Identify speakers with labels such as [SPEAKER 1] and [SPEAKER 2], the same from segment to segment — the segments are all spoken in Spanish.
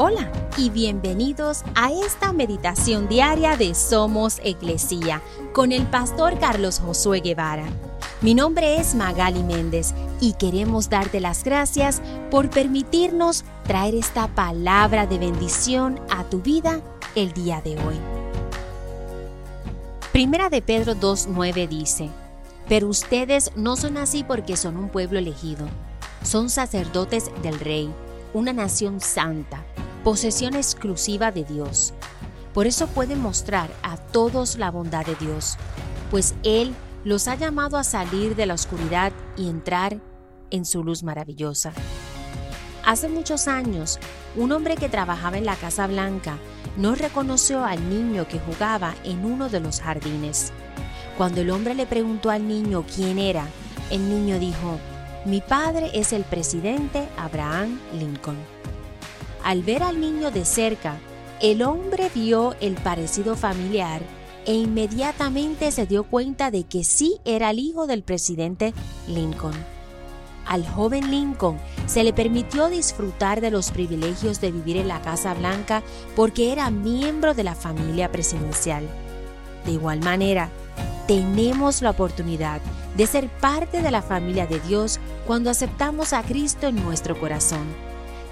[SPEAKER 1] Hola y bienvenidos a esta meditación diaria de Somos Iglesia con el pastor Carlos Josué Guevara. Mi nombre es Magali Méndez y queremos darte las gracias por permitirnos traer esta palabra de bendición a tu vida el día de hoy. Primera de Pedro 2.9 dice, Pero ustedes no son así porque son un pueblo elegido, son sacerdotes del rey, una nación santa posesión exclusiva de Dios. Por eso pueden mostrar a todos la bondad de Dios, pues Él los ha llamado a salir de la oscuridad y entrar en su luz maravillosa. Hace muchos años, un hombre que trabajaba en la Casa Blanca no reconoció al niño que jugaba en uno de los jardines. Cuando el hombre le preguntó al niño quién era, el niño dijo, mi padre es el presidente Abraham Lincoln. Al ver al niño de cerca, el hombre vio el parecido familiar e inmediatamente se dio cuenta de que sí era el hijo del presidente Lincoln. Al joven Lincoln se le permitió disfrutar de los privilegios de vivir en la Casa Blanca porque era miembro de la familia presidencial. De igual manera, tenemos la oportunidad de ser parte de la familia de Dios cuando aceptamos a Cristo en nuestro corazón.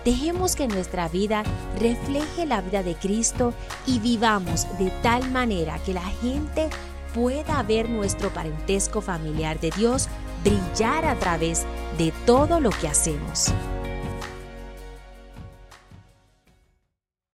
[SPEAKER 1] Dejemos que nuestra vida refleje la vida de Cristo y vivamos de tal manera que la gente pueda ver nuestro parentesco familiar de Dios brillar a través de todo lo que hacemos.